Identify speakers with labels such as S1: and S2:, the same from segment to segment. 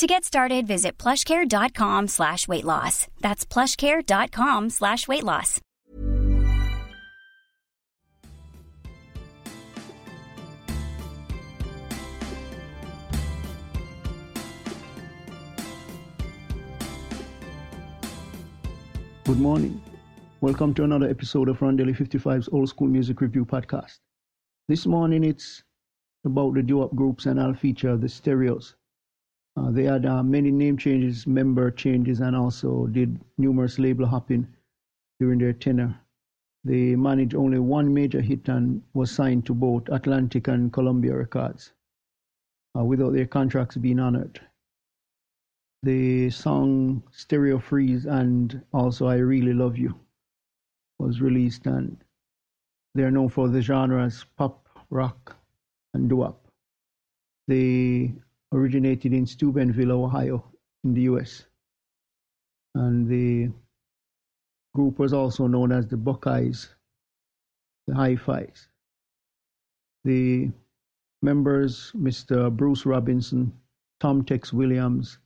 S1: To get started, visit plushcare.com slash weight loss. That's plushcare.com slash weight loss.
S2: Good morning. Welcome to another episode of Rondelle 55's Old School Music Review Podcast. This morning it's about the doo-wop groups and I'll feature the stereos. Uh, they had uh, many name changes, member changes, and also did numerous label hopping during their tenure. They managed only one major hit and was signed to both Atlantic and Columbia Records uh, without their contracts being honored. The song Stereo Freeze and also I Really Love You was released, and they're known for the genres pop, rock, and doo-wop. They originated in Steubenville, Ohio, in the US. And the group was also known as the Buckeyes, the Hi-Fi's. The members, Mr. Bruce Robinson, Tom Tex Williams,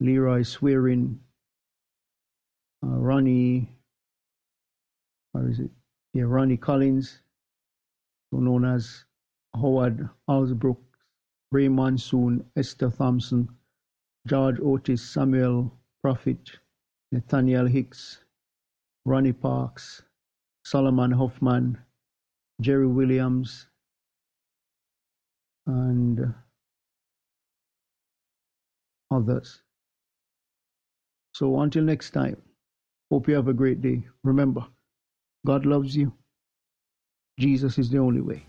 S2: Leroy Swearing, uh, Ronnie, or is it? Yeah, Ronnie Collins, known as Howard Alsbrook, Ray Monsoon, Esther Thompson, George Otis, Samuel Prophet, Nathaniel Hicks, Ronnie Parks, Solomon Hoffman, Jerry Williams, and others. So until next time, hope you have a great day. Remember, God loves you. Jesus is the only way.